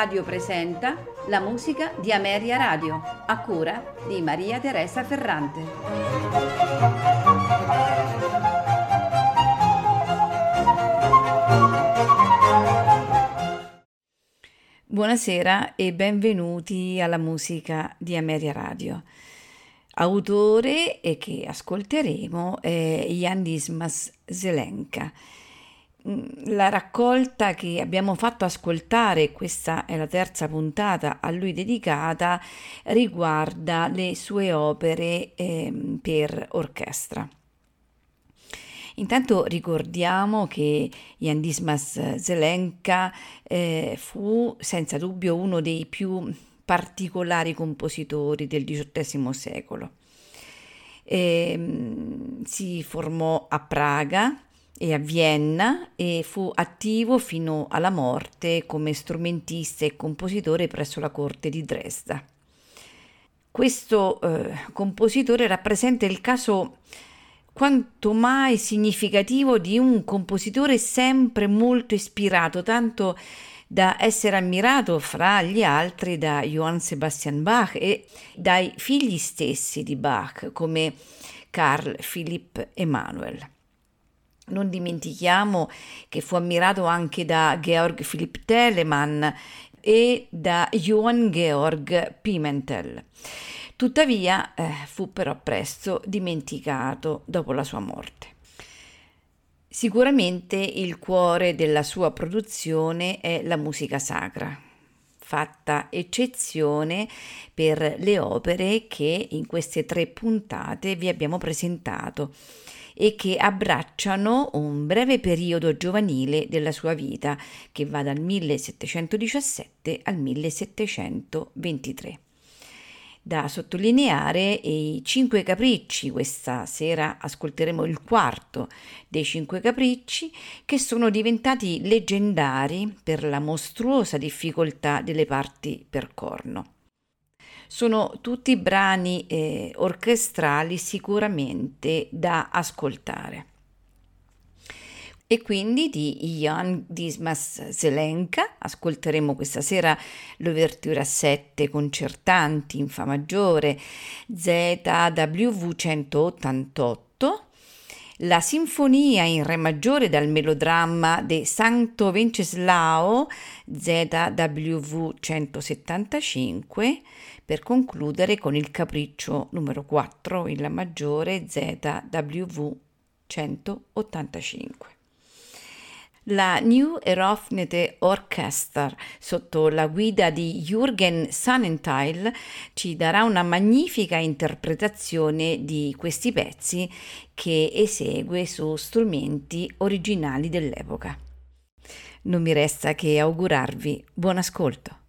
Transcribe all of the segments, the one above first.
Radio presenta la musica di Ameria Radio, a cura di Maria Teresa Ferrante. Buonasera e benvenuti alla musica di Ameria Radio. Autore che ascolteremo è Jan Dismas Zelenka la raccolta che abbiamo fatto ascoltare, questa è la terza puntata a lui dedicata, riguarda le sue opere eh, per orchestra. Intanto ricordiamo che Jan Dismas Zelenka eh, fu senza dubbio uno dei più particolari compositori del XVIII secolo. Eh, si formò a Praga e a Vienna e fu attivo fino alla morte come strumentista e compositore presso la corte di Dresda. Questo eh, compositore rappresenta il caso quanto mai significativo di un compositore sempre molto ispirato, tanto da essere ammirato fra gli altri da Johann Sebastian Bach e dai figli stessi di Bach come Carl Philipp Emanuel. Non dimentichiamo che fu ammirato anche da Georg Philipp Telemann e da Johann Georg Pimentel. Tuttavia eh, fu però presto dimenticato dopo la sua morte. Sicuramente il cuore della sua produzione è la musica sacra, fatta eccezione per le opere che in queste tre puntate vi abbiamo presentato e che abbracciano un breve periodo giovanile della sua vita che va dal 1717 al 1723. Da sottolineare i cinque capricci, questa sera ascolteremo il quarto dei cinque capricci, che sono diventati leggendari per la mostruosa difficoltà delle parti per corno. Sono tutti brani eh, orchestrali sicuramente da ascoltare. E quindi di Jan Dismas Zelenka ascolteremo questa sera l'ouverture a sette concertanti in Fa maggiore ZWV 188 la sinfonia in Re maggiore dal melodramma de Santo Venceslao ZWV 175 per concludere con il capriccio numero 4 in La maggiore ZWV 185. La New Erofnete Orchestra, sotto la guida di Jürgen Sannentheil, ci darà una magnifica interpretazione di questi pezzi che esegue su strumenti originali dell'epoca. Non mi resta che augurarvi buon ascolto.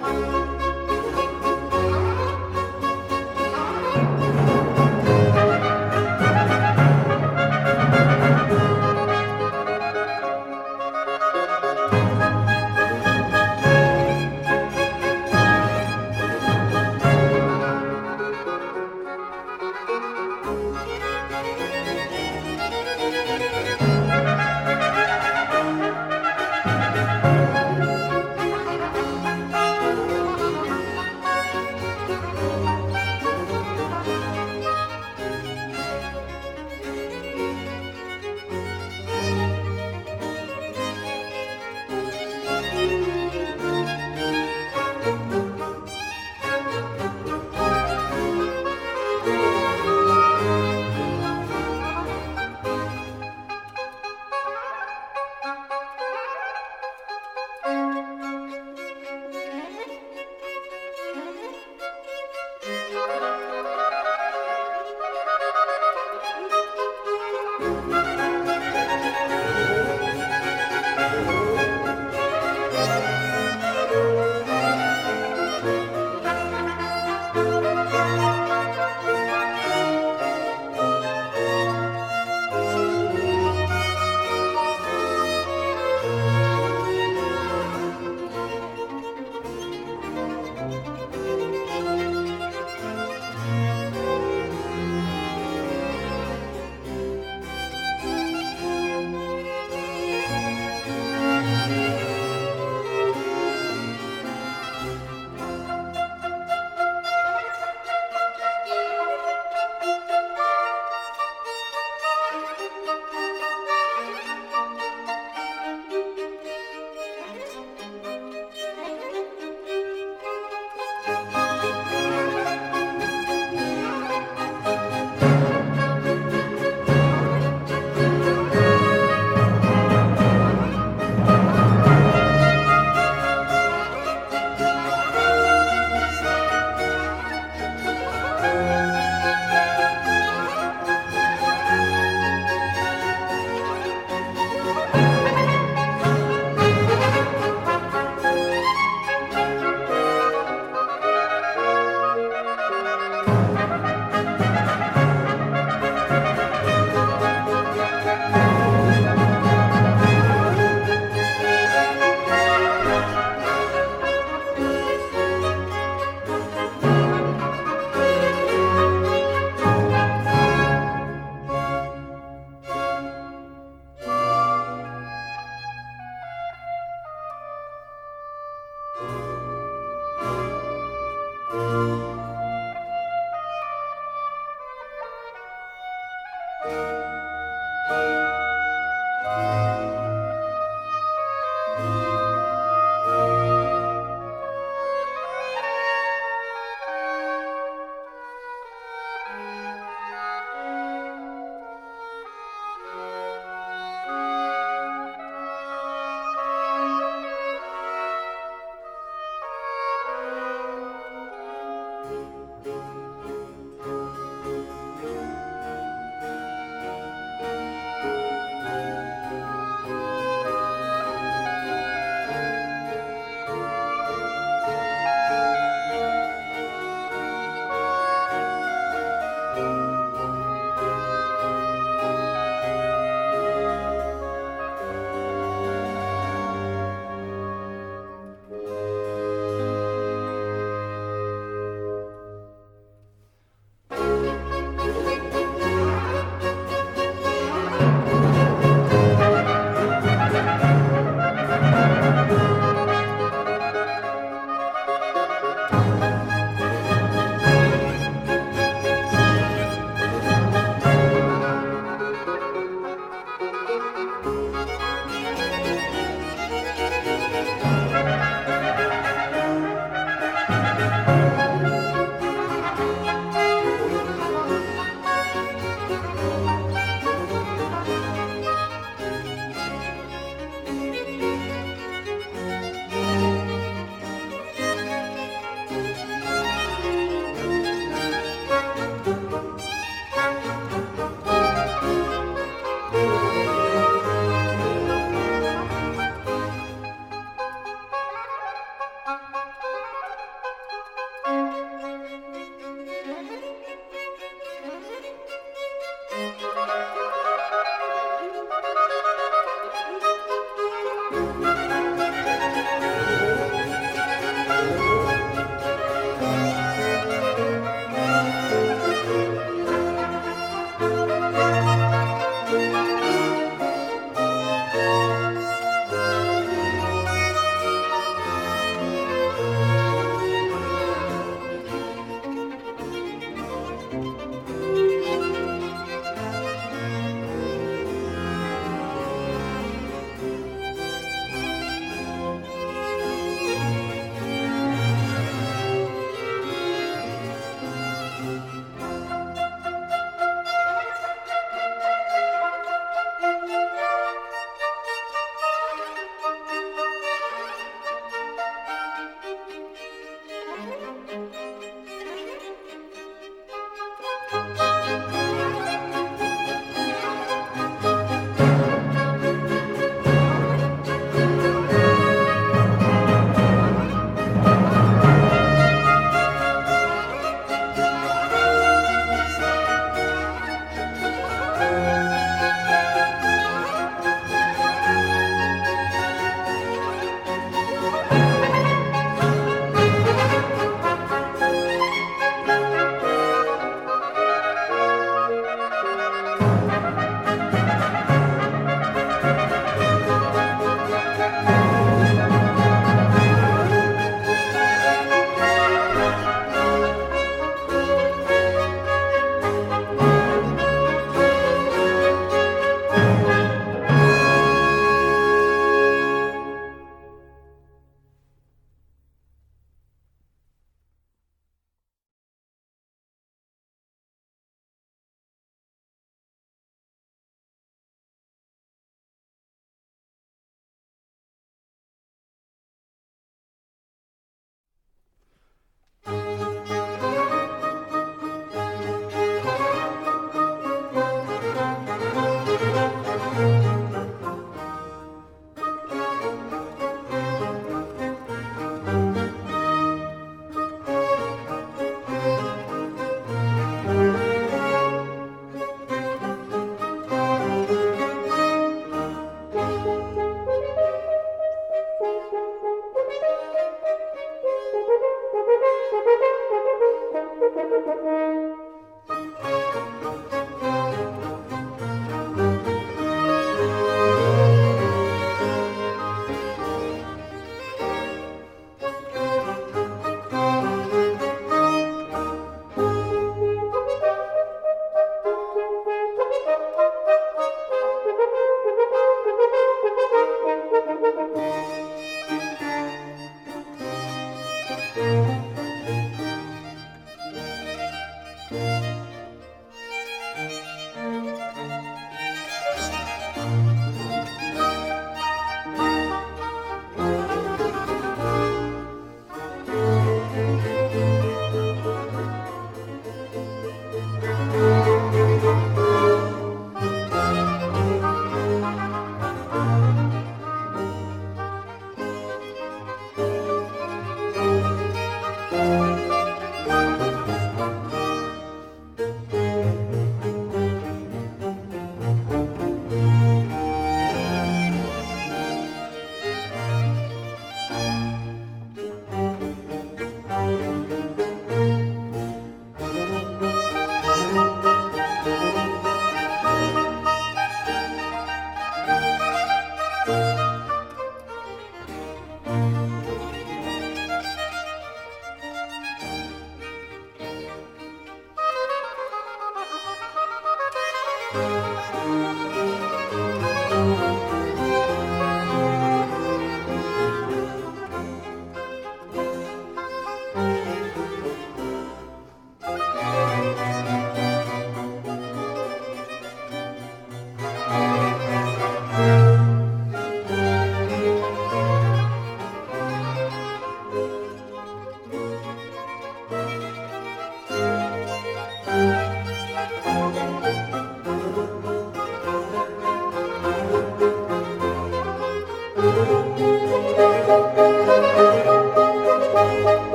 Bye.